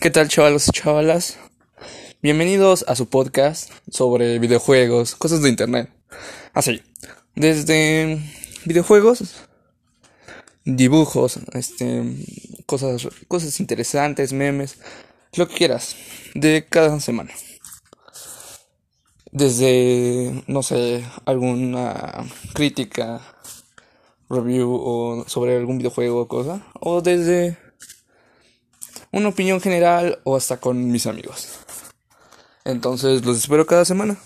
¿Qué tal chavalos y chavalas? Bienvenidos a su podcast sobre videojuegos, cosas de internet. Así, desde videojuegos, dibujos, este, cosas, cosas interesantes, memes, lo que quieras, de cada semana. Desde, no sé, alguna crítica, review o sobre algún videojuego o cosa, o desde una opinión general o hasta con mis amigos. Entonces los espero cada semana.